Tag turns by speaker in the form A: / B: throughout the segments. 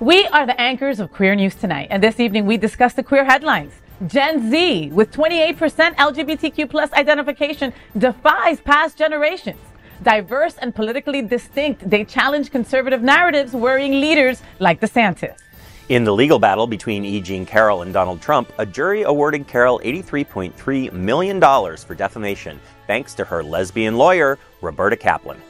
A: We are the anchors of Queer News Tonight, and this evening we discuss the queer headlines. Gen Z, with 28% LGBTQ plus identification, defies past generations. Diverse and politically distinct, they challenge conservative narratives, worrying leaders like DeSantis.
B: In the legal battle between E. Jean Carroll and Donald Trump, a jury awarded Carroll $83.3 million for defamation, thanks to her lesbian lawyer, Roberta Kaplan.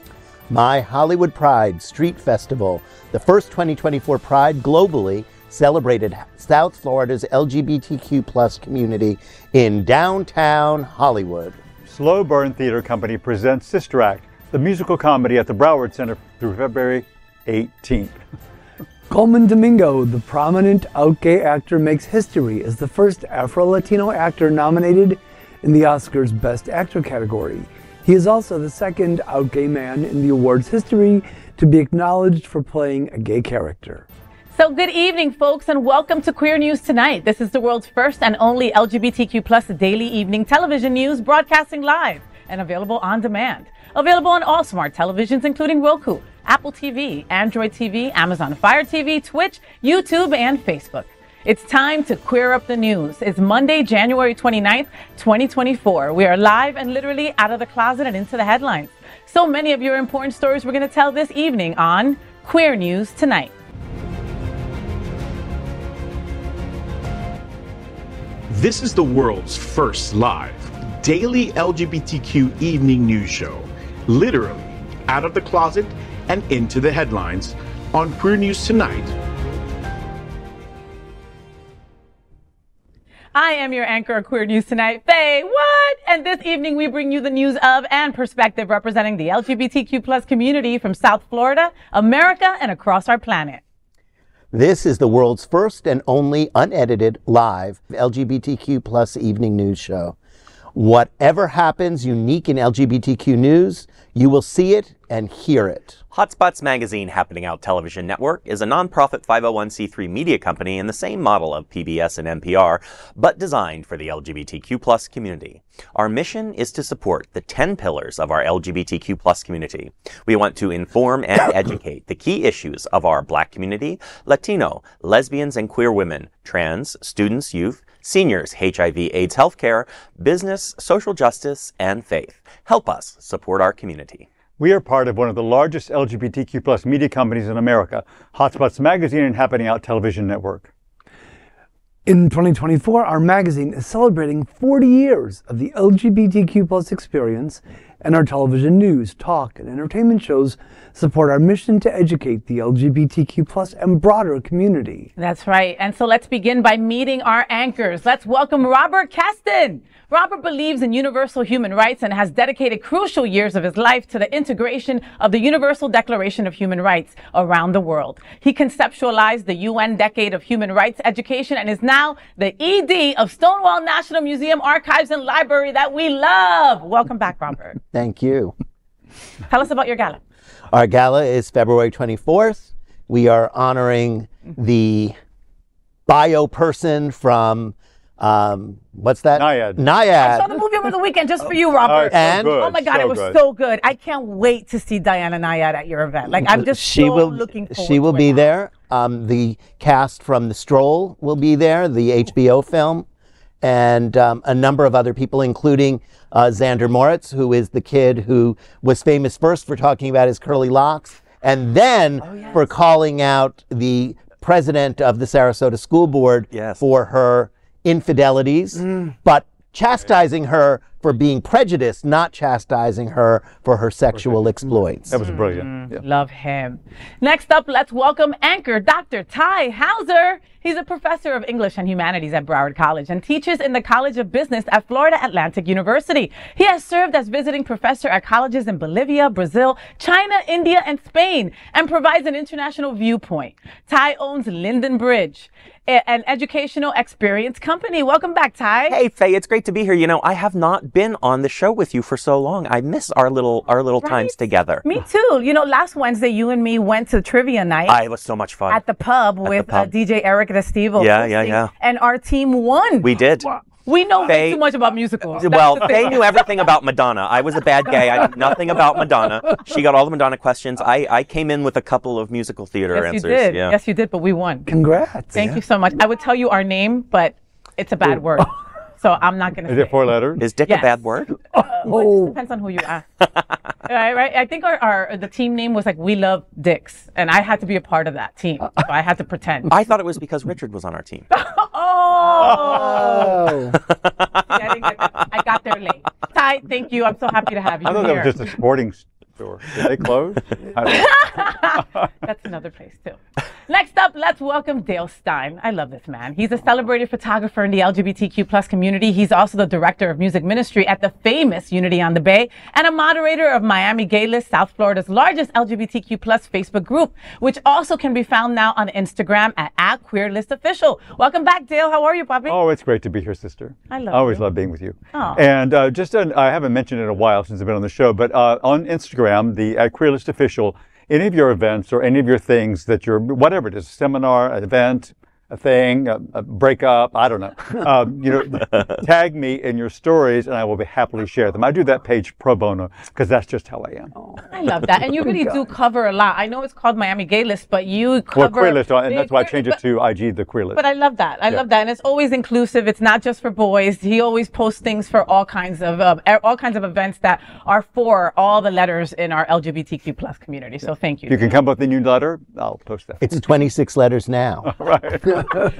C: My Hollywood Pride Street Festival, the first 2024 Pride globally, celebrated South Florida's LGBTQ plus community in downtown Hollywood.
D: Slow Burn Theater Company presents Sister Act, the musical comedy at the Broward Center through February 18th.
E: Colman Domingo, the prominent out gay actor, makes history as the first Afro Latino actor nominated in the Oscars Best Actor category. He is also the second out gay man in the award's history to be acknowledged for playing a gay character.
A: So, good evening, folks, and welcome to Queer News Tonight. This is the world's first and only LGBTQ plus daily evening television news broadcasting live and available on demand. Available on all smart televisions, including Roku, Apple TV, Android TV, Amazon Fire TV, Twitch, YouTube, and Facebook. It's time to queer up the news. It's Monday, January 29th, 2024. We are live and literally out of the closet and into the headlines. So many of your important stories we're going to tell this evening on Queer News Tonight.
F: This is the world's first live daily LGBTQ evening news show, literally out of the closet and into the headlines on Queer News Tonight.
A: I am your anchor of Queer News Tonight, Faye. What? And this evening we bring you the news of and perspective representing the LGBTQ plus community from South Florida, America, and across our planet.
C: This is the world's first and only unedited live LGBTQ plus evening news show. Whatever happens unique in LGBTQ news, you will see it and hear it.
B: Hotspots Magazine Happening Out Television Network is a nonprofit 501c3 media company in the same model of PBS and NPR, but designed for the LGBTQ plus community. Our mission is to support the 10 pillars of our LGBTQ plus community. We want to inform and educate the key issues of our black community, Latino, lesbians and queer women, trans, students, youth, seniors, HIV, AIDS healthcare, business, social justice, and faith. Help us support our community.
D: We are part of one of the largest LGBTQ plus media companies in America, Hotspots Magazine and Happening Out Television Network.
E: In 2024, our magazine is celebrating 40 years of the LGBTQ plus experience, and our television news, talk, and entertainment shows support our mission to educate the LGBTQ plus and broader community.
A: That's right. And so let's begin by meeting our anchors. Let's welcome Robert Kesten. Robert believes in universal human rights and has dedicated crucial years of his life to the integration of the Universal Declaration of Human Rights around the world. He conceptualized the UN Decade of Human Rights Education and is now the ED of Stonewall National Museum Archives and Library that we love. Welcome back, Robert.
C: Thank you.
A: Tell us about your gala.
C: Our gala is February 24th. We are honoring the bio person from um, what's that?
D: Nyad.
C: Nyad.
A: I saw the movie over the weekend just for you, Robert.
D: so
C: And-
D: good,
A: Oh my God,
D: so
A: it was
D: good.
A: so good. I can't wait to see Diana Nyad at your event. Like, I'm just
C: she
A: so
C: will
A: looking forward
C: she will
A: to
C: be
A: it.
C: there. Um, the cast from The Stroll will be there, the HBO film, and um, a number of other people, including uh, Zander Moricz, who is the kid who was famous first for talking about his curly locks, and then
A: Oh,
C: for calling out the president of the Sarasota School Board
B: Yes.
C: for her infidelities,
A: Mm.
C: but chastising her for being prejudiced, not chastising her for her sexual exploits.
D: That was brilliant. Yeah.
A: Love him. Next up, let's welcome anchor Dr. Tai Houser. He's a professor of English and Humanities at Broward College and teaches in the College of Business at Florida Atlantic University. He has served as visiting professor at colleges in Bolivia, Brazil, China, India, and Spain, and provides an international viewpoint. Tai owns Linden Bridge, a- an educational experience company. Welcome back, Tai.
B: Hey Faye, it's great to be here. You know, I have not been on the show with you for so long. I miss our little our little times together.
A: Me too. You know, last Wednesday, you and me went to trivia night.
B: Ah, it was so much fun.
A: at the pub with
B: pub.
A: Uh, DJ Eric Estivo.
B: Yeah, yeah,
A: hosting,
B: yeah.
A: And our team won.
B: we did.
A: We know way
B: Faye-
A: too much about musicals. That's
B: Well,
A: the
B: Faye
A: thing.
B: knew everything about Madonna. I was a bad gay. I knew nothing about Madonna. She got all the Madonna questions. I, I came in with a couple of musical theater
A: Yes,
B: answers.
A: you did.
B: Yeah.
A: Yes, you did, but we won.
E: Congrats.
A: Thank you so much. I would tell you our name, but it's a bad oh. word. So I'm not going to
D: Is
A: say
D: it four letters?
B: Is dick
A: Yes.
B: a bad word?
E: Uh, oh,
A: Depends on who you ask. right, right. I think our, our the team name was like "We Love Dicks," and I had to be a part of that team, uh. so I had to pretend.
B: I thought it was because Richard was on our team.
A: Oh,
E: oh.
A: I, didn't get that. I got there late. Tai, thank you. I'm so happy to have you
D: I thought
A: here.
D: that was just a sporting store. Did they close? I don't know.
A: That's another place too. Next up, let's welcome Dale Stine. I love this man. He's a celebrated photographer in the LGBTQ plus community. He's also the director of music ministry at the famous Unity on the Bay and a moderator of Miami Gay List, South Florida's largest LGBTQ plus Facebook group, which also can be found now on Instagram at, at Queer List Official. Welcome back, Dale. How are you, Bobby?
D: Oh, it's great to be here, sister.
A: I love
D: I always
A: you.
D: love being with you.
A: Oh.
D: And uh, just, uh, I haven't mentioned it in a while since I've been on the show, but uh, on Instagram, the at Queer List Official, any of your events or any of your things that you're, whatever it is, seminar, event, a thing, a, a breakup, I don't know. Um, you know, tag me in your stories, and I will be happily share them. I do that page pro bono because that's just how I am.
A: I love that. And you really do cover a lot. I know it's called Miami Gay List, but you cover.
D: Well, queer list, and that's why I
A: queer-
D: changed it to IG, the queer list.
A: But I love that. I love that, and it's always inclusive. It's not just for boys. He always posts things for all kinds of um, all kinds of events that are for all the letters in our LGBTQ plus community. So thank you.
D: you can come up with a new letter. I'll post that.
C: It's 26 letters now,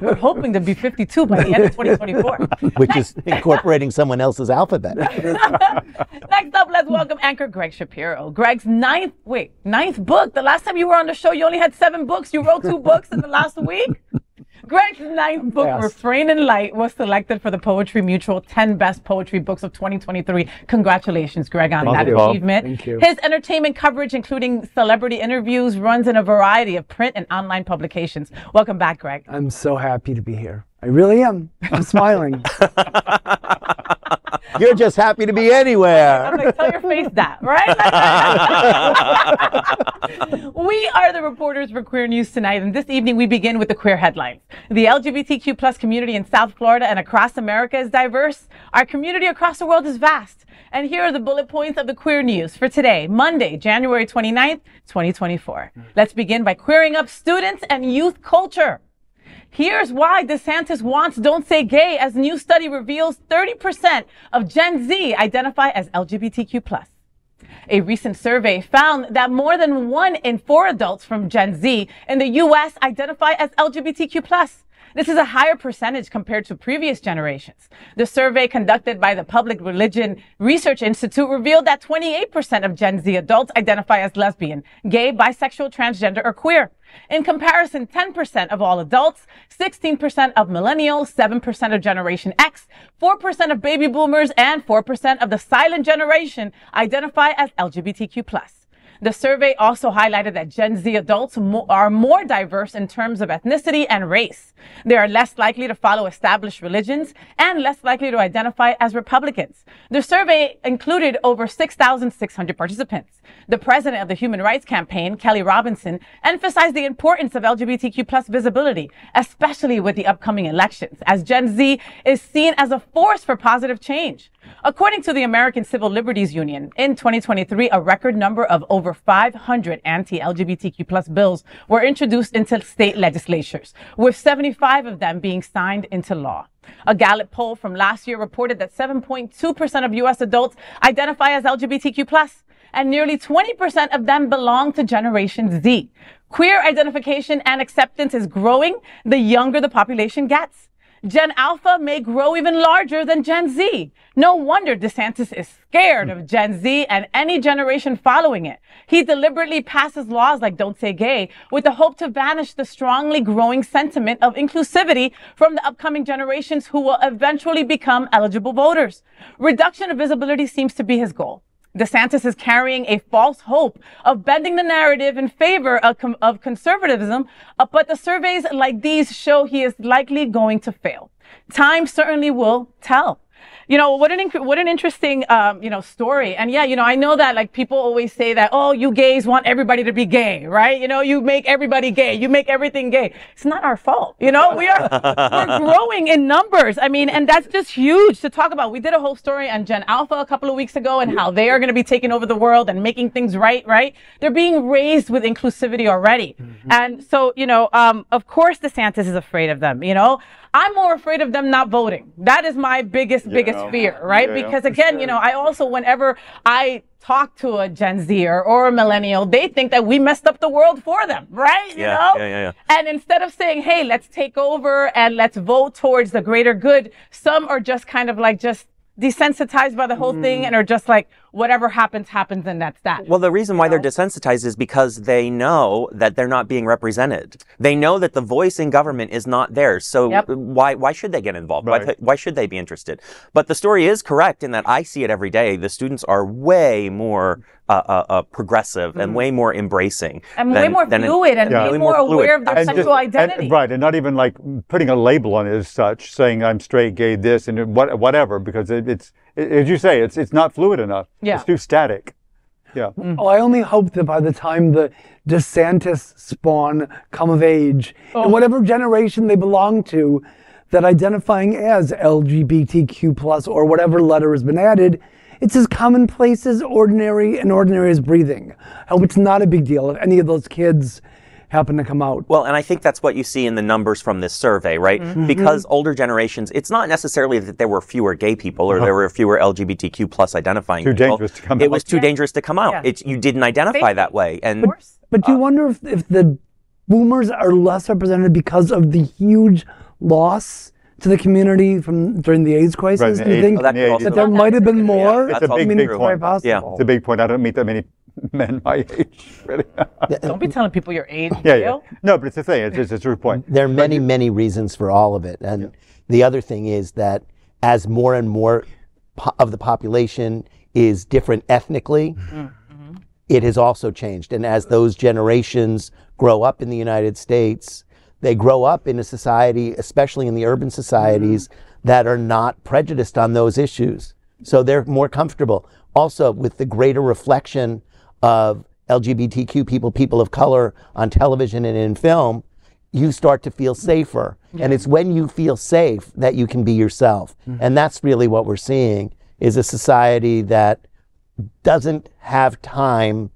A: We're hoping to be 52 by the end of 2024.
C: which is incorporating someone else's alphabet.
A: Next up, let's welcome anchor Gregg Shapiro. Gregg's ninth, wait, ninth book. The last time you were on the show, you only had seven books. You wrote two books in the last week. Gregg's ninth book,
E: Yes.
A: Refrain and Light, was selected for the Poetry Mutual 10 Best Poetry Books of 2023. Congratulations, Gregg, on that
D: you.
A: achievement.
E: Thank you.
A: His entertainment coverage, including celebrity interviews, runs in a variety of print and online publications. Welcome back, Gregg.
E: I'm so happy to be here. I really am. I'm smiling.
C: You're just happy to be anywhere.
A: I'm like, tell your face that, right? we are the reporters for Queer News tonight, and this evening we begin with the queer headlines. The LGBTQ plus community in South Florida and across America is diverse. Our community across the world is vast. And here are the bullet points of the queer news for today, Monday, January 29th, 2024. Let's begin by queering up students and youth culture. Here's why DeSantis wants Don't Say Gay, as new study reveals 30% of Gen Z identify as LGBTQ+. A recent survey found that more than one in four adults from Gen Z in the U.S. identify as LGBTQ+. This is a higher percentage compared to previous generations. The survey conducted by the Public Religion Research Institute revealed that 28% of Gen Z adults identify as lesbian, gay, bisexual, transgender, or queer. In comparison, 10% of all adults, 16% of millennials, 7% of Generation X, 4% of baby boomers, and 4% of the silent generation identify as LGBTQ+. The survey also highlighted that Gen Z adults mo- are more diverse in terms of ethnicity and race. They are less likely to follow established religions and less likely to identify as Republicans. The survey included over 6,600 participants. The president of the Human Rights Campaign, Kelly Robinson, emphasized the importance of LGBTQ plus visibility, especially with the upcoming elections, as Gen Z is seen as a force for positive change. According to the American Civil Liberties Union, in 2023, a record number of over 500 anti-LGBTQ plus bills were introduced into state legislatures, with 75 of them being signed into law. A Gallup poll from last year reported that 7.2% of U.S. adults identify as LGBTQ plus, and nearly 20% of them belong to Generation Z. Queer identification and acceptance is growing the younger the population gets. Gen Alpha may grow even larger than Gen Z. No wonder DeSantis is scared of Gen Z and any generation following it. He deliberately passes laws like Don't Say Gay with the hope to banish the strongly growing sentiment of inclusivity from the upcoming generations who will eventually become eligible voters. Reduction of visibility seems to be his goal. DeSantis is carrying a false hope of bending the narrative in favor of, of conservatism, uh, but the surveys like these show he is likely going to fail. Time certainly will tell. You know, what an what an interesting, um, you know, story. And yeah, you know, I know that like people always say that, oh, you gays want everybody to be gay, right? You know, you make everybody gay, you make everything gay. It's not our fault, you know. We are we're growing in numbers. I mean, and that's just huge to talk about. We did a whole story on Gen Alpha a couple of weeks ago and how they are going to be taking over the world and making things right, right? They're being raised with inclusivity already, and so you know, um, of course, DeSantis is afraid of them. You know, I'm more afraid of them not voting. That is my biggest, biggest fear, right?
D: Yeah,
A: because again, you know, I also, whenever I talk to a Gen Zer or a millennial, they think that we messed up the world for them, right? You
B: Yeah,
A: know?
B: yeah, yeah, yeah.
A: And instead of saying, hey, let's take over and let's vote towards the greater good, some are just kind of like just desensitized by the whole thing
B: Mm.
A: and are just like, whatever happens, happens, and that's that.
B: Well, the reason why they're desensitized is because they know that they're not being represented. They know that the voice in government is not theirs. So
A: Yep.
B: why why should they get involved? Why,
D: Right.
B: why should they be interested? But the story is correct in that I see it every day. The students are way more uh, uh, uh, progressive and way more embracing
A: and way more
B: than in-
A: fluid and
D: Yeah.
A: way
B: Way
A: more,
B: more fluid.
A: aware of their
D: And
A: sexual
D: just- and-
A: identity.
D: right, and not even like putting a label on it as such, saying I'm straight, gay, this, and what, whatever, because it, it's, it, as you say, it's, it's not fluid enough.
A: Yeah.
D: It's too static. Yeah. Mm.
E: Oh, I only hope that by the time the DeSantis spawn come of age, in oh. whatever generation they belong to, that identifying as LGBTQ plus or whatever letter has been added, it's as commonplace as ordinary and ordinary as breathing. I hope it's not a big deal if any of those kids happen to come out.
B: Well, and I think that's what you see in the numbers from this survey, right?
A: Mm-hmm. mm-hmm.
B: Because older generations, it's not necessarily that there were fewer gay people or uh-huh. there were fewer LGBTQ plus identifying
D: Too
B: people.
D: dangerous to come
B: it
D: out.
B: was too dangerous to come out.
A: Yeah.
B: It's you didn't identify
A: Safety.
B: that way, and
A: of course.
E: But do you uh, wonder if, if the boomers are less represented because of the huge loss to the community from during the AIDS crisis?
D: Right, the
E: do you
D: 80s.
E: think
B: Oh, that
E: that,
B: could
E: there might have been more?
B: It's
D: It's a
B: I
D: big,
B: mean,
D: big point.
B: Yeah.
D: It's a big point. I don't meet that many men my age, really.
A: Don't be telling people your age.
D: yeah, yeah. No, but it's a thing. It's, it's a true point.
C: There are many, many reasons for all of it. And the other thing is that as more and more po- of the population is different ethnically, mm-hmm. it has also changed. And as those generations grow up in the United States, they grow up in a society, especially in the urban societies, mm-hmm. that are not prejudiced on those issues. So they're more comfortable. Also, with the greater reflection of LGBTQ people, people of color on television and in film, you start to feel safer. And it's when you feel safe that you can be yourself. Mm-hmm. And that's really what we're seeing is a society that doesn't have time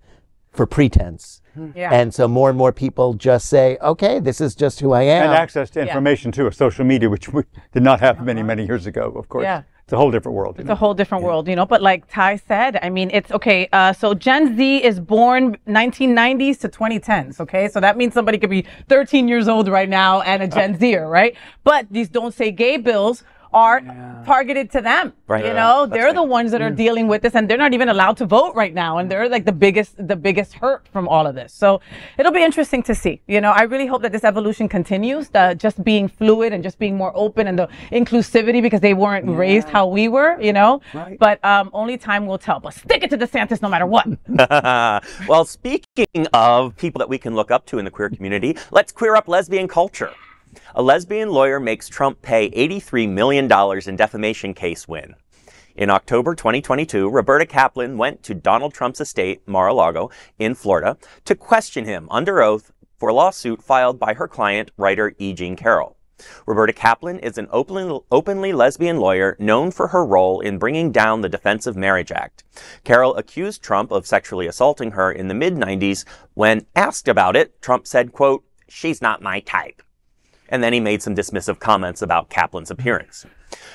C: for pretense. Mm-hmm.
A: Yeah.
C: And so more and more people just say, okay, this is just who I am.
D: And access to information too, of social media, which we did not have many, uh-huh. many years ago, of course.
A: Yeah.
D: It's a whole different world. you
A: It's
D: know.
A: a whole different world, you know. But like Tai said, I mean, it's okay. Uh, so Gen Z is born 1990s to 2010s. Okay, so that means somebody could be 13 years old right now and a Gen Zer, right? But these "Don't Say Gay" bills are targeted to them.
B: Right.
A: You
B: Yeah,
A: know,
B: that's
A: they're
B: right.
A: the ones that are dealing with this, and they're not even allowed to vote right now, and they're like the biggest, the biggest hurt from all of this. So it'll be interesting to see. You know, I really hope that this evolution continues, uh, just being fluid and just being more open and the inclusivity because they weren't raised how we were. You know, but um, only time will tell. But stick it to DeSantis no matter what.
B: well, speaking of people that we can look up to in the queer community, let's queer up lesbian culture. A lesbian lawyer makes Trump pay $83 million in defamation case win. In October 2022, Roberta Kaplan went to Donald Trump's estate, Mar-a-Lago, in Florida, to question him under oath for a lawsuit filed by her client, writer E. Jean Carroll. Roberta Kaplan is an openly, openly lesbian lawyer known for her role in bringing down the Defense of Marriage Act. Carroll accused Trump of sexually assaulting her in the mid 90s. When asked about it, Trump said, quote, she's not my type. And then he made some dismissive comments about Kaplan's appearance.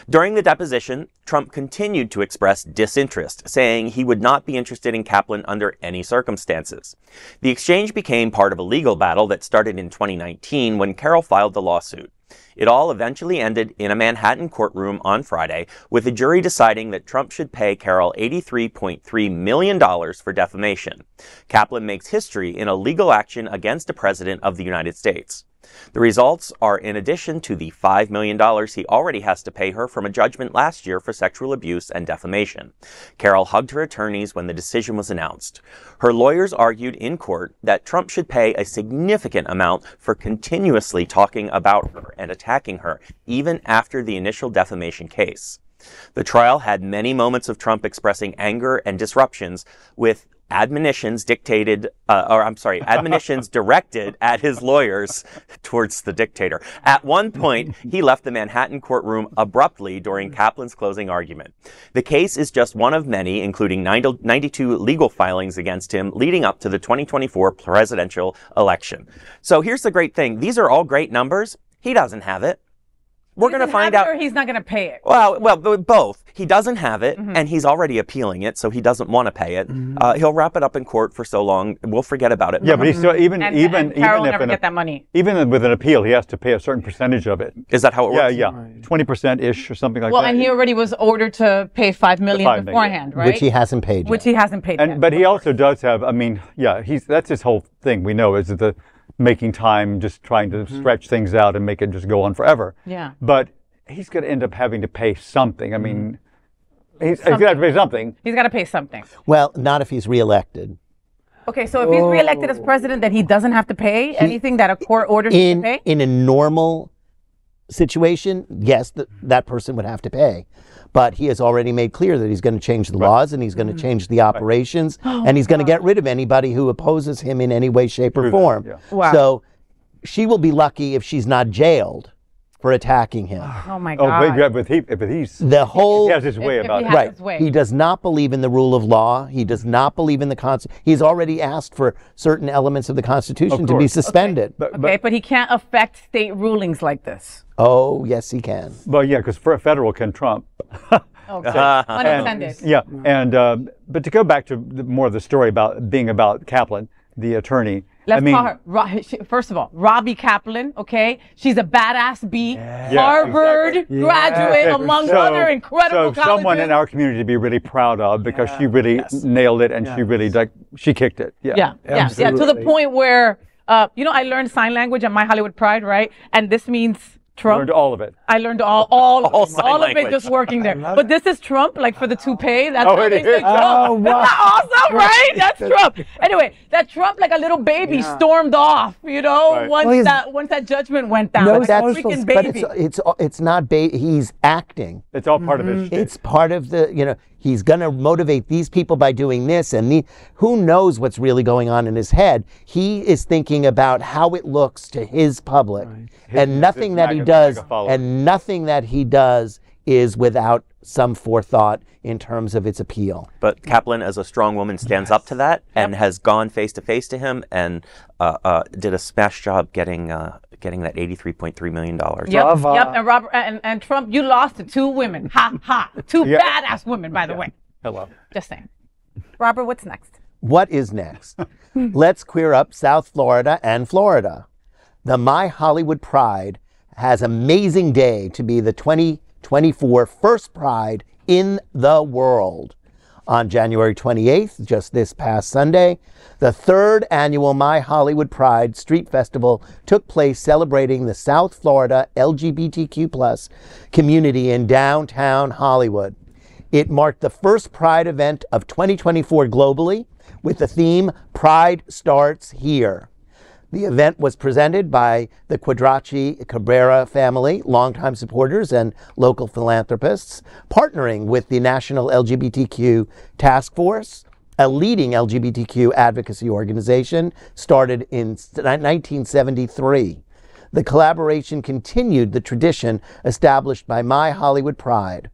B: During the deposition, Trump continued to express disinterest, saying he would not be interested in Kaplan under any circumstances. The exchange became part of a legal battle that started in 2019 when Carroll filed the lawsuit. It all eventually ended in a Manhattan courtroom on Friday, with a jury deciding that Trump should pay Carroll $83.3 million for defamation. Kaplan makes history in a legal action against a president of the United States. The results are in addition to the $5 million he already has to pay her from a judgment last year for sexual abuse and defamation. Carroll hugged her attorneys when the decision was announced. Her lawyers argued in court that Trump should pay a significant amount for continuously talking about her and attacking her, even after the initial defamation case. The trial had many moments of Trump expressing anger and disruptions with admonitions dictated, uh, or I'm sorry, admonitions directed at his lawyers towards the dictator. At one point, he left the Manhattan courtroom abruptly during Kaplan's closing argument. The case is just one of many, including 90 92 legal filings against him leading up to the 2024 presidential election. So here's the great thing. These are all great numbers. He doesn't have it. We're going to find out.
A: Or he's not going to pay it.
B: Well, well, both. He doesn't have it,
A: Mm-hmm.
B: and he's already appealing it, so he doesn't want to pay it. Uh, he'll wrap it up in court for so long, we'll forget about it.
D: Yeah, but he's still even
A: And,
D: even
A: and Carroll
D: even
A: will
D: if
A: never
D: an,
A: get that money.
D: even with an appeal, he has to pay a certain percentage of it.
B: is that how it
D: Yeah,
B: works?
D: yeah, twenty percent ish or something like
A: Well,
D: that.
A: Well, and he already was ordered to pay five million
D: five million.
A: beforehand, right?
C: which he hasn't paid yet.
A: Which he hasn't paid yet.
D: And but he also does have. I mean, yeah, he's that's his whole thing. We know is the making time, just trying to mm-hmm. stretch things out and make it just go on forever.
A: Yeah.
D: But he's going to end up having to pay something. I mean, mm-hmm. he's, he's going to have to pay something.
A: He's got to pay something.
C: well, not if he's reelected.
A: Okay, so if he's reelected as oh. president, then he doesn't have to pay anything that a court orders him
C: In
A: to pay.
C: in a normal situation, yes, th- that person would have to pay. But he has already made clear that he's going to change the laws and he's going to mm-hmm. change the operations oh, and he's going to get rid of anybody who opposes him in any way, shape, or form.
D: yeah.
A: Wow.
C: So she will be lucky if she's not jailed for attacking him.
A: Oh my
D: Oh,
A: God!
D: but, yeah, but he, but he's
C: The whole
D: he has his way
A: if
D: about
A: he
D: it.
A: has-
C: right.
A: his way.
C: He does not believe in the rule of law. He does not believe in the Constitution. He's already asked for certain elements of the Constitution to be
D: course.
C: suspended.
D: But,
A: okay, but he can't affect state rulings like this.
C: Oh, yes, he can.
D: Well, yeah, because a federal can trump.
A: Okay, unintended.
D: Yeah, and um, but to go back to the, more of the story about being about Kaplan, the attorney.
A: Let's
D: I mean,
A: call her. First of all, Robbie Kaplan. Okay, she's a badass B, Harvard
D: exactly.
A: graduate,
D: Okay,
A: among
D: so-
A: other incredible
D: so
A: colleges.
D: someone in our community to be really proud of because she really nailed it and she really like she kicked it. Yeah.
A: Yeah, yeah, yeah. To the point where, uh, you know, I learned sign language at My Hollywood Pride, right? And this means Trump.
D: Learned all of it.
A: I learned all all
B: All
A: all, of it just working there. But this is Trump, like for the toupee. That's
D: Oh,
A: how
D: it
A: they say? Trump.
E: Oh,
A: Isn't that awesome, right? That's Trump. Anyway, that Trump, like a little baby, stormed off. You know,
D: Right.
A: once
E: Well,
A: that once that judgment went down.
E: No
A: Like a
E: social
A: freaking
E: space.
C: But it's it's it's not. Ba- he's acting.
D: It's all part of
A: Mm-hmm.
D: his. shtick.
C: It's part of the. You know, he's going to motivate these people by doing this, and the, who knows what's really going on in his head. He is thinking about how it looks to his public, and nothing that he does, and nothing that he does is without some forethought in terms of its appeal.
B: But Kaplan, as a strong woman, stands up to that and has gone face to face to him and uh, uh, did a smash job getting uh, getting that eighty-three point three million dollars.
A: Yep,
E: Brava.
A: yep. And Robert and, and Trump, you lost to two women. Ha ha. Two
D: Yeah.
A: badass women, by the way.
D: Hello.
A: Just saying. Robert, what's next?
C: What is next? Let's queer up South Florida and Florida. The My Hollywood Pride has amazing day to be the 2024 first Pride in the world. On January 28th, just this past Sunday, the third annual My Hollywood Pride Street Festival took place celebrating the South Florida LGBTQ community in downtown Hollywood. It marked the first Pride event of 2024 globally with the theme Pride Starts Here. The event was presented by the Quadracci Cabrera family, longtime supporters and local philanthropists, partnering with the National LGBTQ Task Force, a leading LGBTQ advocacy organization started in 1973. The collaboration continued the tradition established by My Hollywood Pride.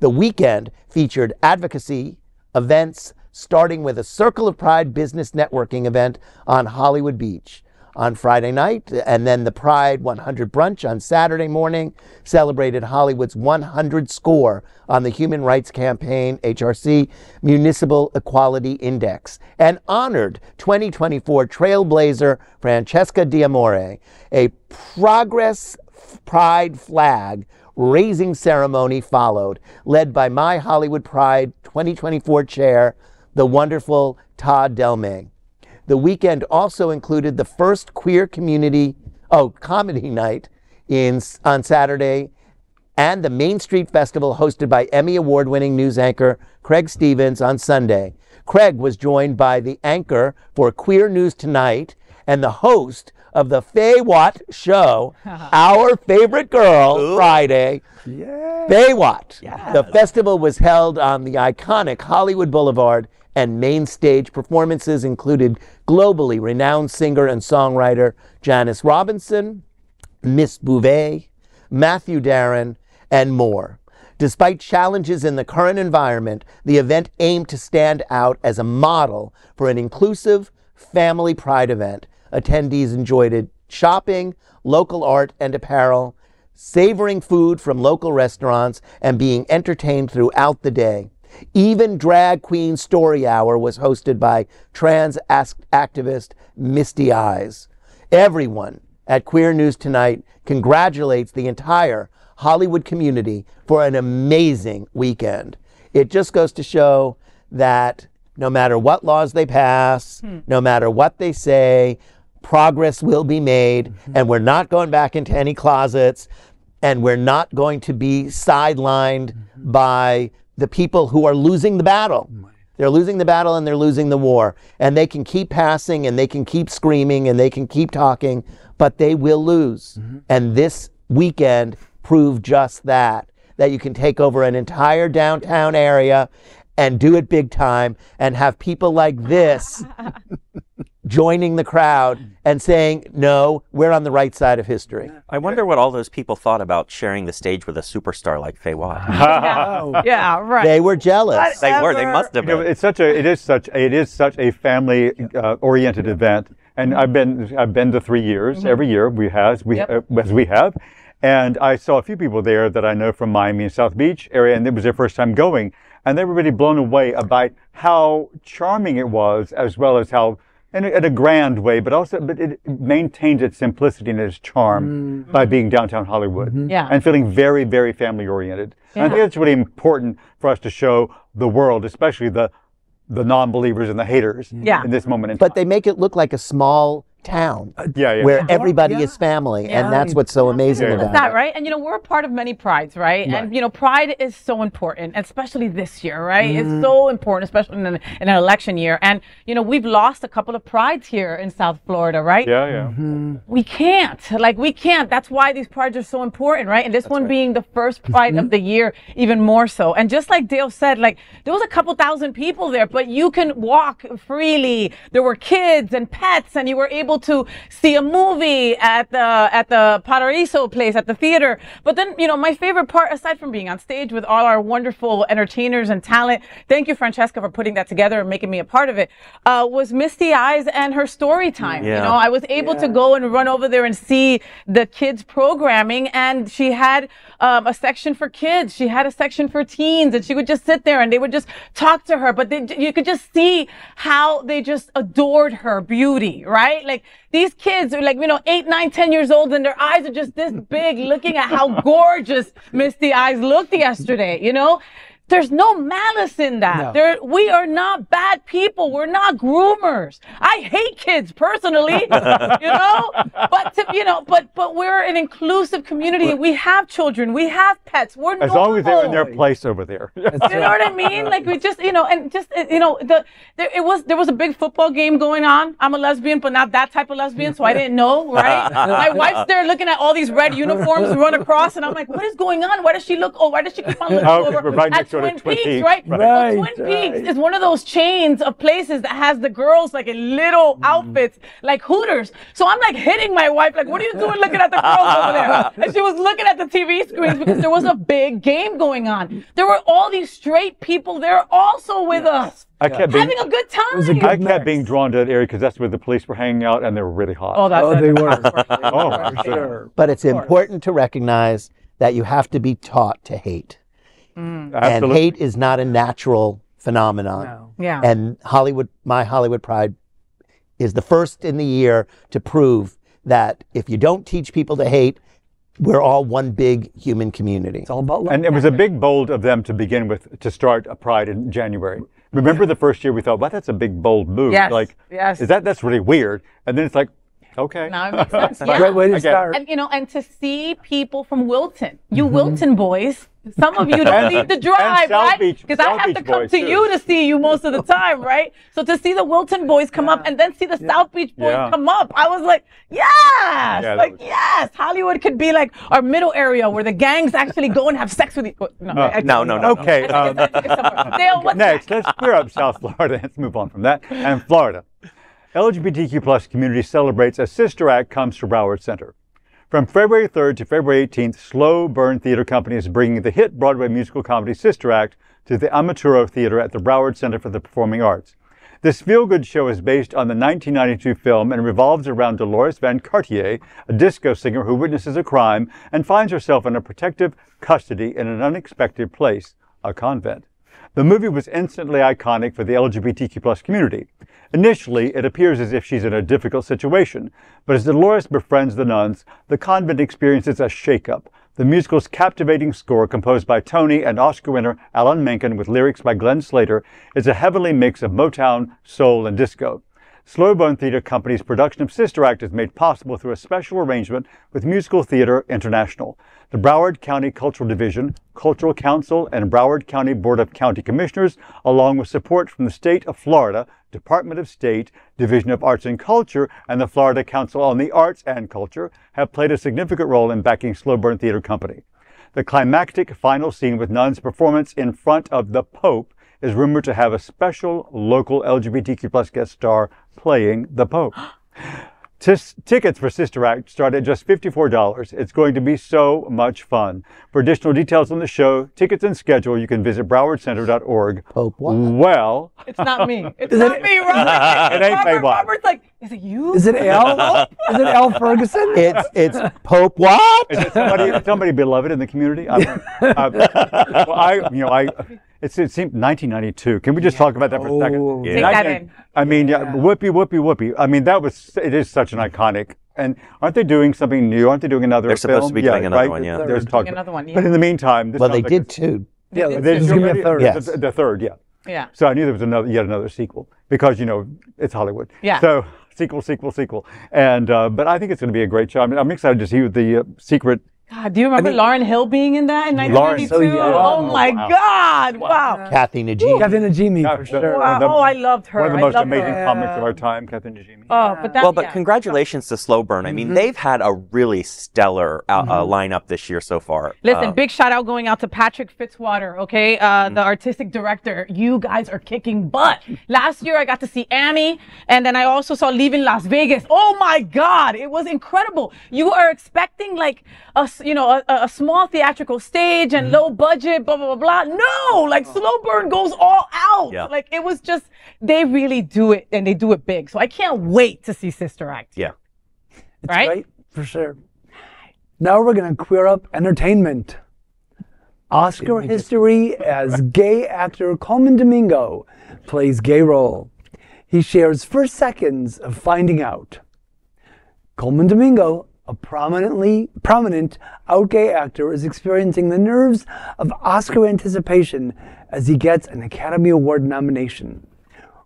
C: The weekend featured advocacy events, starting with a Circle of Pride business networking event on Hollywood Beach on Friday night, and then the Pride 100 brunch on Saturday morning celebrated Hollywood's 100 score on the Human Rights Campaign HRC Municipal Equality Index and honored 2024 trailblazer Francesca Diamore, a progress pride flag raising ceremony followed, led by my Hollywood Pride 2024 chair, the wonderful Todd Delmay. The weekend also included the first queer community, oh, comedy night in, on Saturday and the Main Street Festival hosted by Emmy Award winning news anchor Craig Stevens on Sunday. Craig was joined by the anchor for Queer News Tonight and the host of the FayWhat show, our favorite girl, Friday.
E: Yeah.
C: FayWhat. The festival was held on the iconic Hollywood Boulevard, and main stage performances included globally renowned singer and songwriter Janice Robinson, Miss Bouvet, Matthew Darren, and more. Despite challenges in the current environment, the event aimed to stand out as a model for an inclusive family pride event. Attendees enjoyed shopping, local art and apparel, savoring food from local restaurants, and being entertained throughout the day. Even Drag Queen Story Hour was hosted by trans activist Misty Eyes. Everyone at Queer News Tonight congratulates the entire Hollywood community for an amazing weekend. It just goes to show that no matter what laws they pass, hmm. no matter what they say, progress will be made, mm-hmm. and we're not going back into any closets, and we're not going to be sidelined mm-hmm. by the people who are losing the battle. They're losing the battle and they're losing the war. And they can keep passing and they can keep screaming and they can keep talking, but they will lose. Mm-hmm. And this weekend proved just that that you can take over an entire downtown area and do it big time and have people like this joining the crowd and saying, no, we're on the right side of history.
B: I wonder what all those people thought about sharing the stage with a superstar like FayWhat.
A: Yeah, right.
C: They were jealous.
B: they were. They must have
D: You know,
B: been.
D: it's such a it is such it is such a family uh, oriented event, and I've been I've been to three years. Every year we has we
A: Yep.
D: uh, as we have, and I saw a few people there that I know from Miami and South Beach area, and it was their first time going, and they were really blown away about how charming it was, as well as how. In a, in a grand way, but also, but it maintains its simplicity and its charm mm-hmm. by being downtown Hollywood, mm-hmm.
A: Yeah.
D: and feeling very, very family oriented. And I think
A: Yeah.
D: it's really important for us to show the world, especially the the non-believers and the haters
A: Yeah.
D: in this moment in
C: but
D: time.
C: they make it look like a small town
D: yeah, yeah.
C: where everybody
E: yeah.
C: is family,
E: Yeah.
C: and that's what's so amazing
D: Yeah.
C: about
A: that,
C: it.
A: right? And you know, we're a part of many prides, right? And you know, pride is so important, especially this year, right?
C: Mm-hmm.
A: It's so important, especially in an, in an election year. And you know, we've lost a couple of prides here in South Florida, right?
D: yeah, yeah.
C: Mm-hmm.
A: We can't, like, we can't. That's why these prides are so important, right? And this one being the first pride
C: Mm-hmm.
A: of the year, even more so. And just like Dale said, like, there was a couple thousand people there, but you can walk freely. There were kids and pets, and you were able to see a movie at the at the Paraíso place at the theater. But then, you know, my favorite part, aside from being on stage with all our wonderful entertainers and talent, thank you, Francesca, for putting that together and making me a part of it, uh, was Misty Eyes and her story time. You know, I was able to go and run over there and see the kids programming, and she had um, a section for kids. She had a section for teens, and she would just sit there and they would just talk to her. But they, you could just see how they just adored her beauty, right? Like these kids are like, you know, eight, nine, ten years old, and their eyes are just this big, looking at how gorgeous Misty Eyes looked yesterday, you know? There's no malice in that.
E: No.
A: There, we are not bad people. We're not groomers. I hate kids personally, you know, but to, you know, but but we're an inclusive community. We have children. We have pets. We're
D: As long as they're in their place over there.
A: You know what I mean? Like we just, you know, and just, uh, you know, the there, it was there was a big football game going on. I'm a lesbian, but not that type of lesbian, so I didn't know, right? My wife's there looking at all these red uniforms run across, and I'm like, what is going on? Why does she look? Oh, why does she keep on looking
D: Oh,
A: over
D: we're right
A: at
D: next door to
A: Twin
D: Twin
A: Peaks,
D: Peaks.
A: right?
D: Right.
A: Well,
E: Right,
A: Twin Peaks is one of those chains of places that has the girls like in little mm. outfits, like Hooters. So I'm like hitting my wife, like, what are you doing looking at the girls over there? And she was looking at the TV screens because there was a big game going on. There were all these straight people there also with us,
D: I kept being
A: having a good time.
E: was a good
D: I kept
E: mix.
D: being drawn to that area because that's where the police were hanging out and they were really hot.
A: oh, that,
E: Oh, they were.
D: Oh, sure.
E: sure.
C: But it's important to recognize that you have to be taught to hate. Mm. And
D: Absolutely.
C: hate is not a natural phenomenon.
E: No.
A: Yeah.
C: And Hollywood, my Hollywood Pride is the first in the year to prove that if you don't teach people to hate, we're all one big human community.
E: It's all about love.
D: And it was a big bold of them to begin with to start a Pride in January. Remember the first year we thought, wow, that's a big bold move.
A: Yes,
D: Like,
A: yes.
D: is that that's really weird? And then it's like, Okay.
A: Now it makes sense. Yeah.
E: Great way to
D: I get it.
E: start.
A: And you know, and to see people from Wilton, you Wilton boys, some of you don't need to drive,
D: South
A: right? Because I
D: South
A: have to come to
D: too.
A: you to see you most of the time, right? So to see the Wilton boys come up and then see the South Beach boys
D: Yeah.
A: come up, I was like, yes,
D: that
A: like
D: was-
A: yes. Hollywood could be like our middle area where the gangs actually go and have sex with each. No, I-
B: No, no, no.
D: Okay.
A: I
D: um,
A: think it's- it's somewhere. Dale, what's
D: Next,
A: next?
D: let's clear up South Florida. Let's move on from that. And Florida. LGBTQ plus community celebrates as Sister Act comes to Broward Center. From February 3rd to February 18th, Slow Burn Theater Company is bringing the hit Broadway musical comedy Sister Act to the Amaturo Theater at the Broward Center for the Performing Arts. This feel-good show is based on the 1992 film and revolves around Dolores Van Cartier, a disco singer who witnesses a crime and finds herself in a protective custody in an unexpected place, a convent. The movie was instantly iconic for the LGBTQ plus community. Initially, it appears as if she's in a difficult situation, but as Dolores befriends the nuns, the convent experiences a shakeup. The musical's captivating score, composed by Tony and Oscar winner Alan Menken with lyrics by Glenn Slater, is a heavenly mix of Motown, soul, and disco. Slow Burn Theater Company's production of Sister Act is made possible through a special arrangement with Musical Theater International. The Broward County Cultural Division, Cultural Council, and Broward County Board of County Commissioners, along with support from the State of Florida, Department of State, Division of Arts and Culture, and the Florida Council on the Arts and Culture, have played a significant role in backing Slow Burn Theater Company. The climactic final scene with Nunn's performance in front of the Pope is rumored to have a special local LGBTQ plus guest star playing the Pope. Tis- tickets for Sister Act start at just $54. It's going to be so much fun. For additional details on the show, tickets and schedule, you can visit browardcenter.org.
C: Pope what?
D: Well,
A: It's not me. It's not me, Robert.
D: It ain't
A: Robert,
D: Faye
A: Robert's like, is it you?
E: Is it Al? Is it Al Ferguson?
C: It's it's Pope what?
D: is it somebody, somebody beloved in the community? I, I, well, I, you know, I, it's, it seemed 1992. Can we just talk about that for a second?
E: Oh,
B: Take that
D: 19
A: in.
D: I mean, yeah, Whoopi, Whoopi, Whoopi. I mean, that was, it is such an iconic. And aren't they doing something new? Aren't they doing another
B: They're supposed
D: film?
B: to be doing another one, yeah.
D: There's
E: Third.
D: talk.
A: Doing another one,
D: But in the meantime, this
C: Well, they
D: like
C: did
D: it's-
C: too.
E: Yeah,
A: There's
E: there's gonna be a third.
C: Yes.
D: The, the third, yeah.
A: yeah.
D: So I knew there was another, yet another sequel because you know it's Hollywood.
A: Yeah.
D: So sequel, sequel, sequel, and uh, but I think it's going to be a great show. I mean, I'm excited to see the uh, secret.
A: God, do you remember Lauryn Hill being in that in
D: Lauren-
A: 1992?
E: so young.
A: Oh my
D: Wow.
A: God! Wow.
C: Kathy Najimy.
E: Kevin Najimy
D: Yeah,
E: for sure.
A: Wow.
D: the-
A: oh, I loved her.
D: One of the most amazing
A: her.
D: comics of our time, Catherine Najimy.
A: Oh, but that.
B: Well, but
A: yeah.
B: congratulations to Slow Burn. I mean, they've had a really stellar uh, uh, lineup this year so far.
A: Listen,
B: Uh,
A: big shout out going out to Patrick Fitzwater, okay? Uh, The artistic director. You guys are kicking butt. Last year I got to see Annie, and then I also saw Leaving Las Vegas. Oh my God, it was incredible. You are expecting like a, s- you know, a, a small theatrical stage and low budget, blah, blah, blah, blah. No, like Slow Burn goes all out.
B: Yeah.
A: Like it was just, they really do it, and they do it big. So I can't wait to see Sister Act.
B: yeah.
A: right?
E: Right? For sure. Now we're going to queer up entertainment. Oscar history as gay actor Colman Domingo plays gay role. He shares first seconds of finding out. Colman Domingo, a prominently prominent out gay actor, is experiencing the nerves of Oscar anticipation as he gets an Academy Award nomination.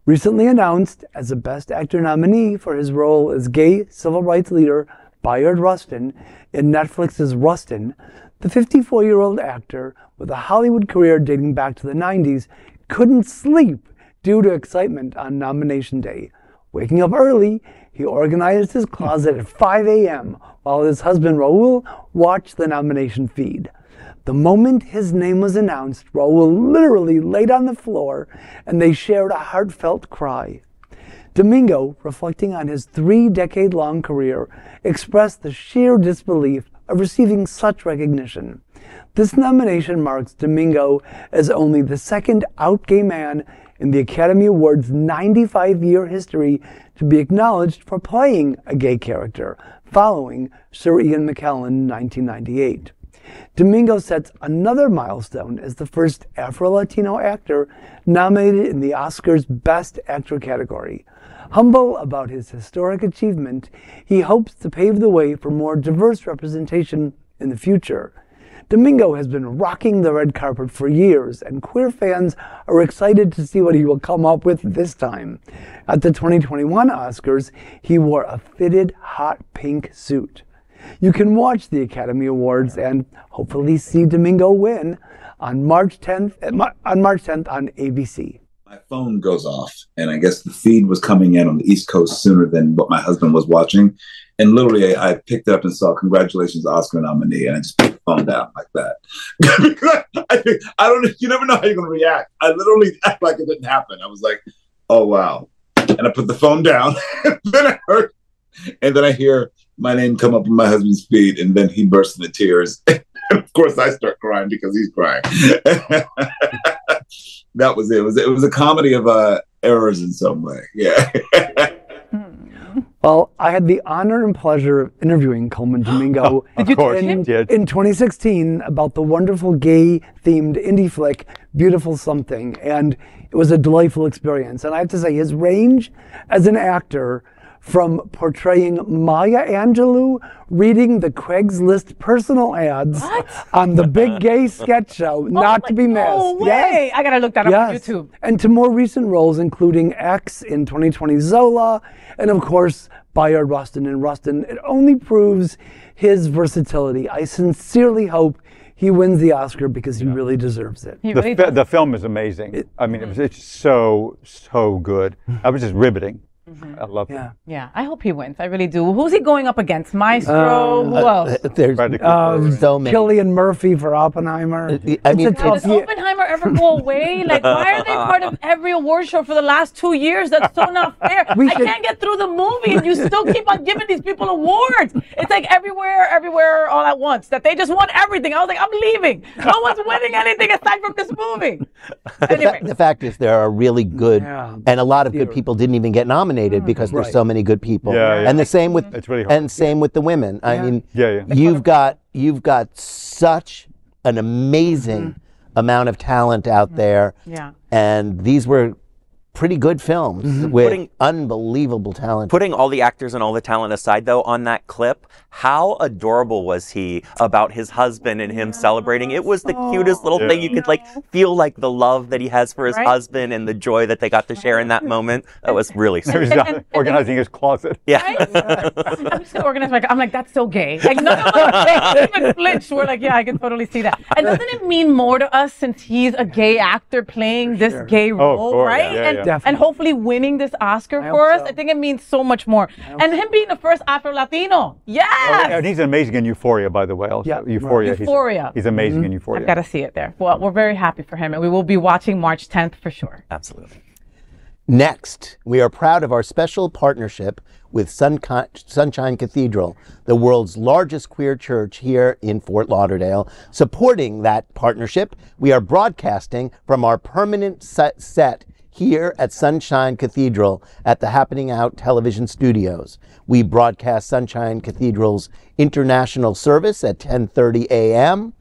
E: Recently announced as a Best Actor nominee for his role as gay civil rights leader Bayard Rustin in Netflix's Rustin, the 54 year old actor with a Hollywood career dating back to the 90s couldn't sleep due to excitement on nomination day. Waking up early, he organized his closet at 5 a.m. while his husband Raul watched the nomination feed. The moment his name was announced, Raul literally laid on the floor and they shared a heartfelt cry. Domingo, reflecting on his three decade long career, expressed the sheer disbelief of receiving such recognition. This nomination marks Domingo as only the second out gay man in the Academy Awards 95 year history to be acknowledged for playing a gay character, following Sir Ian McKellen in 1998. Domingo sets another milestone as the first Afro Latino actor nominated in the Oscars Best Actor category. Humble about his historic achievement, he hopes to pave the way for more diverse representation in the future. Domingo has been rocking the red carpet for years, and queer fans are excited to see what he will come up with this time. At the 2021 Oscars, he wore a fitted hot pink suit. You can watch the Academy Awards and hopefully see Domingo win on March 10th eh, on March 10th on ABC.
G: My phone goes off, and I guess the feed was coming in on the East Coast sooner than what my husband was watching. And literally, I, I picked up and saw "Congratulations, Oscar nominee," and I just put the phone down like that. I, I don't. You never know how you're going to react. I literally act like it didn't happen. I was like, "Oh wow," and I put the phone down. then I heard, and then I hear my name come up in my husband's feed, and then he bursts into tears. of course, I start crying because he's crying. That was it. it. was it was a comedy of uh, errors in some way. Yeah.
E: Well, I had the honor and pleasure of interviewing Colman Domingo
D: of course,
E: in,
D: did.
E: in 2016 about the wonderful gay themed indie flick Beautiful Something. And it was a delightful experience. And I have to say, his range as an actor from portraying Maya Angelou reading the Craigslist personal ads
A: What?
E: on the Big Gay Sketch Show, oh not to be missed.
A: No way.
E: Yes.
A: I gotta look that up on YouTube.
E: And to more recent roles, including X in 2020 Zola, and of course, Bayard Rustin in Rustin. It only proves his versatility. I sincerely hope he wins the Oscar because he really deserves it.
A: He
D: The, fi-
A: does.
D: the film is amazing. I mean, it was, mm-hmm. it's so, so good. I was just riveting. Mm-hmm. I love
E: Yeah.
A: Yeah, I hope he wins. I really do. Who's he going up against? Maestro? Um, Who uh, else?
C: There's
D: Bradley
E: Um,
D: Cooper.
C: so many.
E: Cillian Murphy for Oppenheimer.
C: Uh, I mean,
E: it's
A: Does
E: year.
A: Oppenheimer ever go away? Like, why are they part of every award show for the last two years? That's so not fair.
E: We
A: I
E: should-
A: can't get through the movie, and you still keep on giving these people awards. It's like everywhere, everywhere, all at once. That they just won everything. I was like, I'm leaving. No one's winning anything aside from this movie. Anyway,
C: the fact is, there are really good,
E: Yeah.
C: and a lot of good people didn't even get nominated Hmm. because there's
E: Right.
C: so many good people.
D: Yeah, yeah.
C: And the same with,
D: It's really hard.
C: and same with the women. I mean,
D: Yeah, yeah.
C: you've got you've got such an amazing mm-hmm. amount of talent out mm-hmm. there,
A: yeah.
C: and these were pretty good films mm-hmm. with
B: Putting-
C: unbelievable talent.
B: Putting all the actors and all the talent aside, though, on that clip, how adorable was he about his husband and him celebrating? It was the cutest little thing. You could like feel like the love that he has for his
A: Right?
B: husband and the joy that they got to share in that moment. That was really sweet.
D: was
A: and- and-
D: organizing his closet.
B: Yeah.
A: I'm just gonna my. I'm like, that's so gay. Like none of us even flinched. We're like, yeah, I can totally see that. And doesn't it mean more to us since he's a gay actor playing this gay oh, role,
D: course,
A: right?
D: yeah,
A: and
D: yeah.
E: Definitely.
A: and hopefully winning this Oscar
E: I
A: for us.
E: so.
A: I think it means so much more. And him being the first Afro Latino. Yes.
D: And he's amazing in Euphoria, by the way. Also.
E: Yeah,
D: Euphoria.
A: right. Euphoria.
D: He's, he's amazing in mm-hmm. Euphoria.
A: I've got to see it there. Well, we're very happy for him, and we will be watching March 10th for sure.
B: Absolutely.
C: Next, we are proud of our special partnership with Sunki- Sunshine Cathedral, the world's largest queer church here in Fort Lauderdale. Supporting that partnership, we are broadcasting from our permanent set, set here at Sunshine Cathedral at the Happening Out television studios. We broadcast Sunshine Cathedral's international service at 10:30 a.m.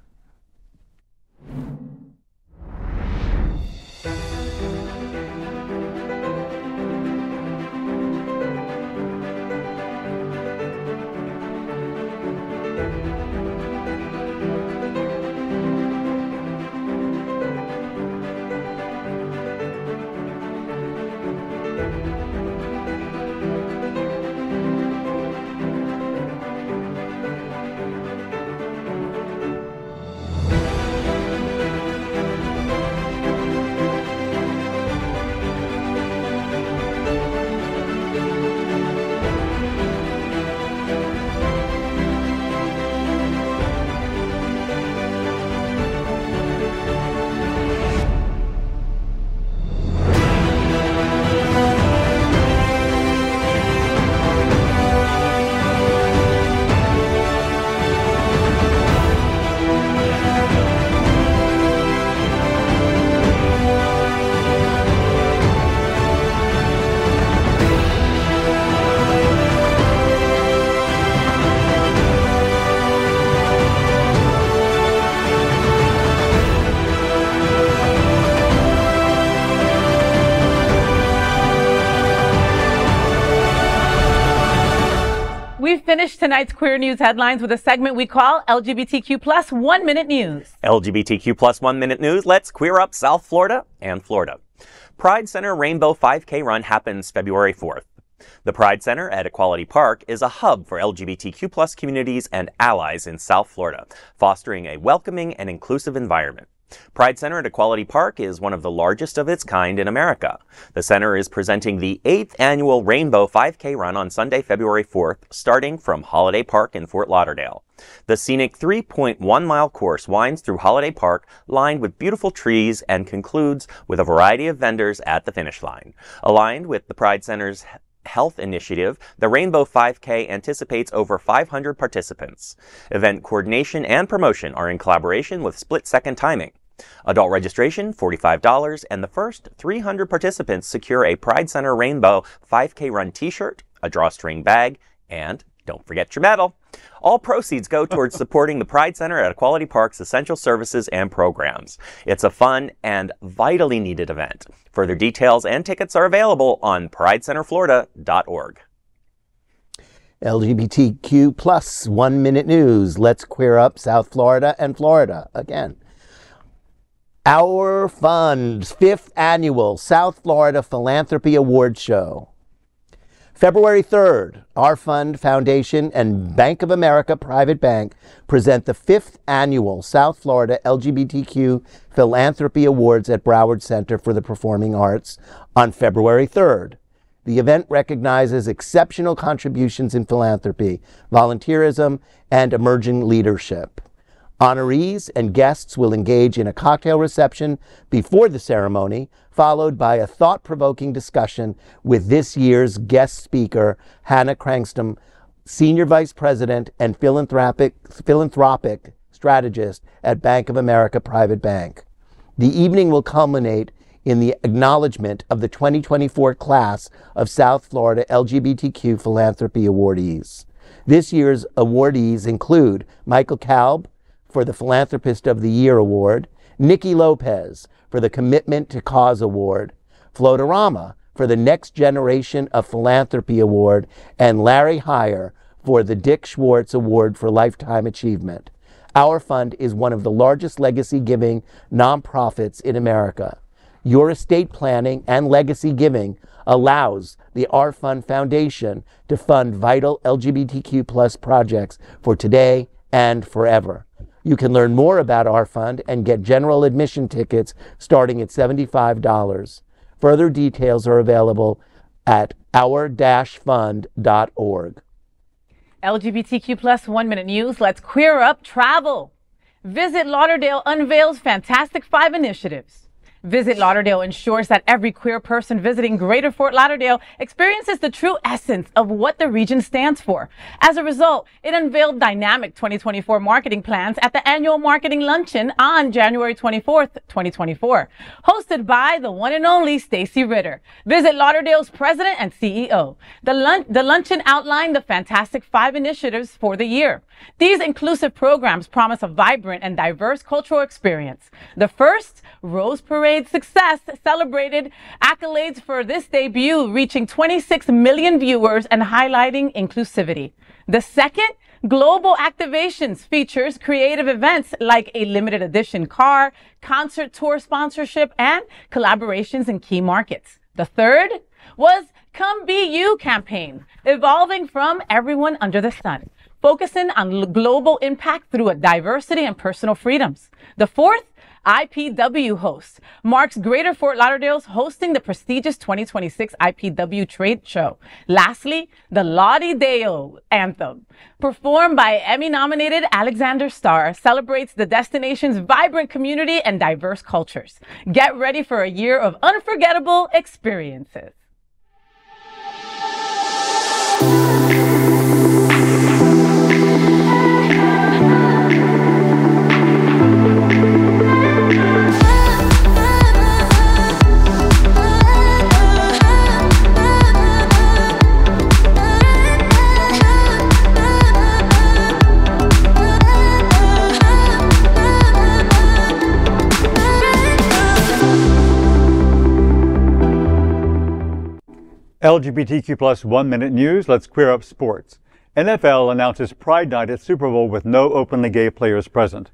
A: tonight's queer news headlines with a segment we call LGBTQ plus one minute news.
B: LGBTQ plus one minute news. Let's queer up South Florida and Florida. Pride Center Rainbow 5K Run happens February 4th. The Pride Center at Equality Park is a hub for LGBTQ plus communities and allies in South Florida, fostering a welcoming and inclusive environment. Pride Center at Equality Park is one of the largest of its kind in America. The center is presenting the eighth annual Rainbow 5K run on Sunday, February 4th, starting from Holiday Park in Fort Lauderdale. The scenic 3.1 mile course winds through Holiday Park, lined with beautiful trees, and concludes with a variety of vendors at the finish line. Aligned with the Pride Center's Health Initiative, the Rainbow 5K anticipates over 500 participants. Event coordination and promotion are in collaboration with Split Second Timing. Adult registration, $45, and the first 300 participants secure a Pride Center Rainbow 5K Run t-shirt, a drawstring bag, and don't forget your medal. All proceeds go towards supporting the Pride Center at Equality Park's essential services and programs. It's a fun and vitally needed event. Further details and tickets are available on pridecenterflorida.org.
C: LGBTQ plus one minute news. Let's queer up South Florida and Florida again. Our Fund's fifth annual South Florida Philanthropy Award Show. February 3rd, Our Fund Foundation and Bank of America Private Bank present the fifth annual South Florida LGBTQ Philanthropy Awards at Broward Center for the Performing Arts on February 3rd. The event recognizes exceptional contributions in philanthropy, volunteerism, and emerging leadership. Honorees and guests will engage in a cocktail reception before the ceremony, followed by a thought provoking discussion with this year's guest speaker, Hannah Cranston, Senior Vice President and philanthropic, philanthropic strategist at Bank of America Private Bank. The evening will culminate in the acknowledgement of the 2024 class of South Florida LGBTQ philanthropy awardees. This year's awardees include Michael Kalb, for the Philanthropist of the Year Award, Nikki Lopez for the Commitment to Cause Award, Floatorama for the Next Generation of Philanthropy Award, and Larry Heyer for the Dick Schwartz Award for Lifetime Achievement. Our fund is one of the largest legacy giving nonprofits in America. Your estate planning and legacy giving allows the Our Fund Foundation to fund vital LGBTQ plus projects for today and forever. You can learn more about our fund and get general admission tickets starting at $75. Further details are available at our-fund.org.
A: LGBTQ plus one minute news. Let's queer up travel. Visit Lauderdale unveils Fantastic Five initiatives. Visit Lauderdale ensures that every queer person visiting Greater Fort Lauderdale experiences the true essence of what the region stands for. As a result, it unveiled dynamic 2024 marketing plans at the annual marketing luncheon on January 24th, 2024, hosted by the one and only Stacy Ritter. Visit Lauderdale's president and CEO. The, lun- the luncheon outlined the Fantastic Five initiatives for the year. These inclusive programs promise a vibrant and diverse cultural experience. The first, Rose Parade success, celebrated accolades for this debut, reaching 26 million viewers and highlighting inclusivity. The second, Global Activations features creative events like a limited edition car, concert tour sponsorship, and collaborations in key markets. The third was Come Be You campaign, evolving from everyone under the sun focusing on global impact through diversity and personal freedoms. The fourth, IPW host marks Greater Fort Lauderdale's hosting the prestigious 2026 IPW trade show. Lastly, the Lottie Deo anthem, performed by Emmy nominated Alexander Starr, celebrates the destination's vibrant community and diverse cultures. Get ready for a year of unforgettable experiences.
D: LGBTQ plus one minute news. Let's queer up sports. NFL announces Pride Night at Super Bowl with no openly gay players present.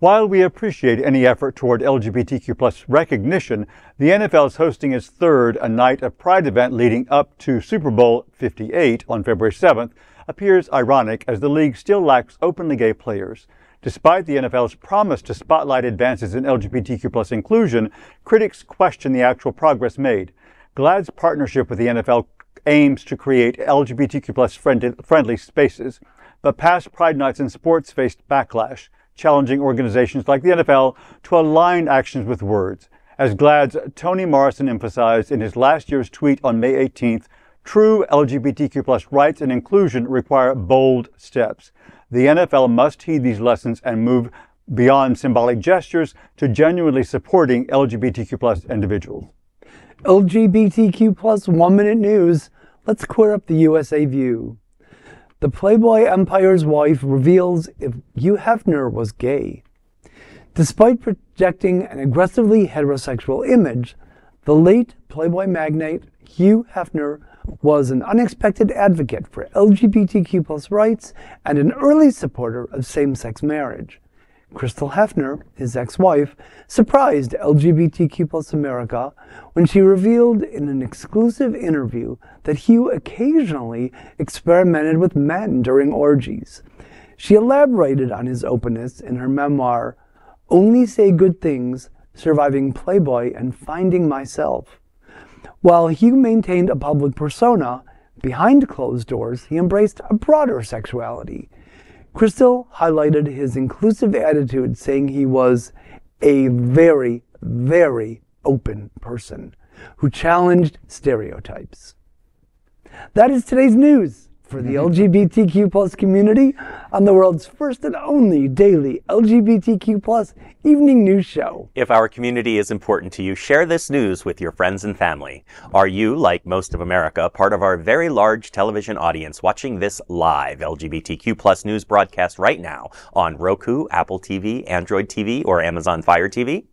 D: While we appreciate any effort toward LGBTQ plus recognition, the NFL is hosting its third A Night of Pride event leading up to Super Bowl 58 on February 7th appears ironic as the league still lacks openly gay players. Despite the NFL's promise to spotlight advances in LGBTQ plus inclusion, critics question the actual progress made. GLAAD's partnership with the NFL aims to create LGBTQ friendly spaces, but past Pride Nights in sports faced backlash challenging organizations like the NFL to align actions with words. As GLAAD's Tony Morrison emphasized in his last year's tweet on May 18th, true LGBTQ rights and inclusion require bold steps. The NFL must heed these lessons and move beyond symbolic gestures to genuinely supporting LGBTQ individuals.
E: LGBTQ plus one minute news. Let's clear up the USA view. The Playboy Empire's wife reveals if Hugh Hefner was gay. Despite projecting an aggressively heterosexual image, the late Playboy magnate Hugh Hefner was an unexpected advocate for LGBTQ rights and an early supporter of same-sex marriage. Crystal Hefner, his ex-wife, surprised LGBTQ America when she revealed in an exclusive interview that Hugh occasionally experimented with men during orgies. She elaborated on his openness in her memoir, Only Say Good Things, Surviving Playboy and Finding Myself. While Hugh maintained a public persona, behind closed doors he embraced a broader sexuality. Crystal highlighted his inclusive attitude, saying he was a very, very open person who challenged stereotypes. That is today's news for the mm-hmm. LGBTQ plus community on the world's first and only daily LGBTQ plus evening news show.
B: If our community is important to you, share this news with your friends and family. Are you, like most of America, part of our very large television audience watching this live LGBTQ plus news broadcast right now on Roku, Apple TV, Android TV, or Amazon Fire TV?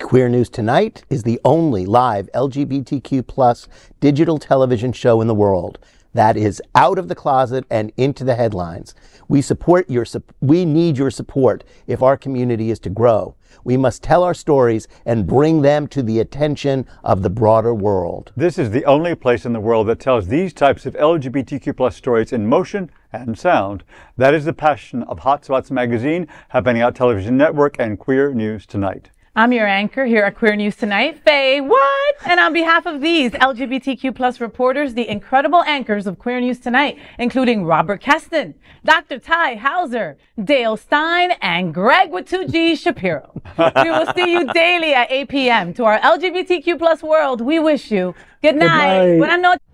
C: Queer News Tonight is the only live LGBTQ plus digital television show in the world that is out of the closet and into the headlines. We support your we need your support if our community is to grow. We must tell our stories and bring them to the attention of the broader world.
D: This is the only place in the world that tells these types of LGBTQ plus stories in motion and sound. That is the passion of Hotspots magazine, Happening Out Television Network, and Queer News Tonight.
A: I'm your anchor here at Queer News Tonight, Faye. What? And on behalf of these LGBTQ plus reporters, the incredible anchors of Queer News Tonight, including Robert Kesten, Dr. Tai Houser, Dale Stine, and Gregg with 2G Shapiro. we will see you daily at 8 p.m. To our LGBTQ plus world, we wish you good night. Good night. Buenas noches.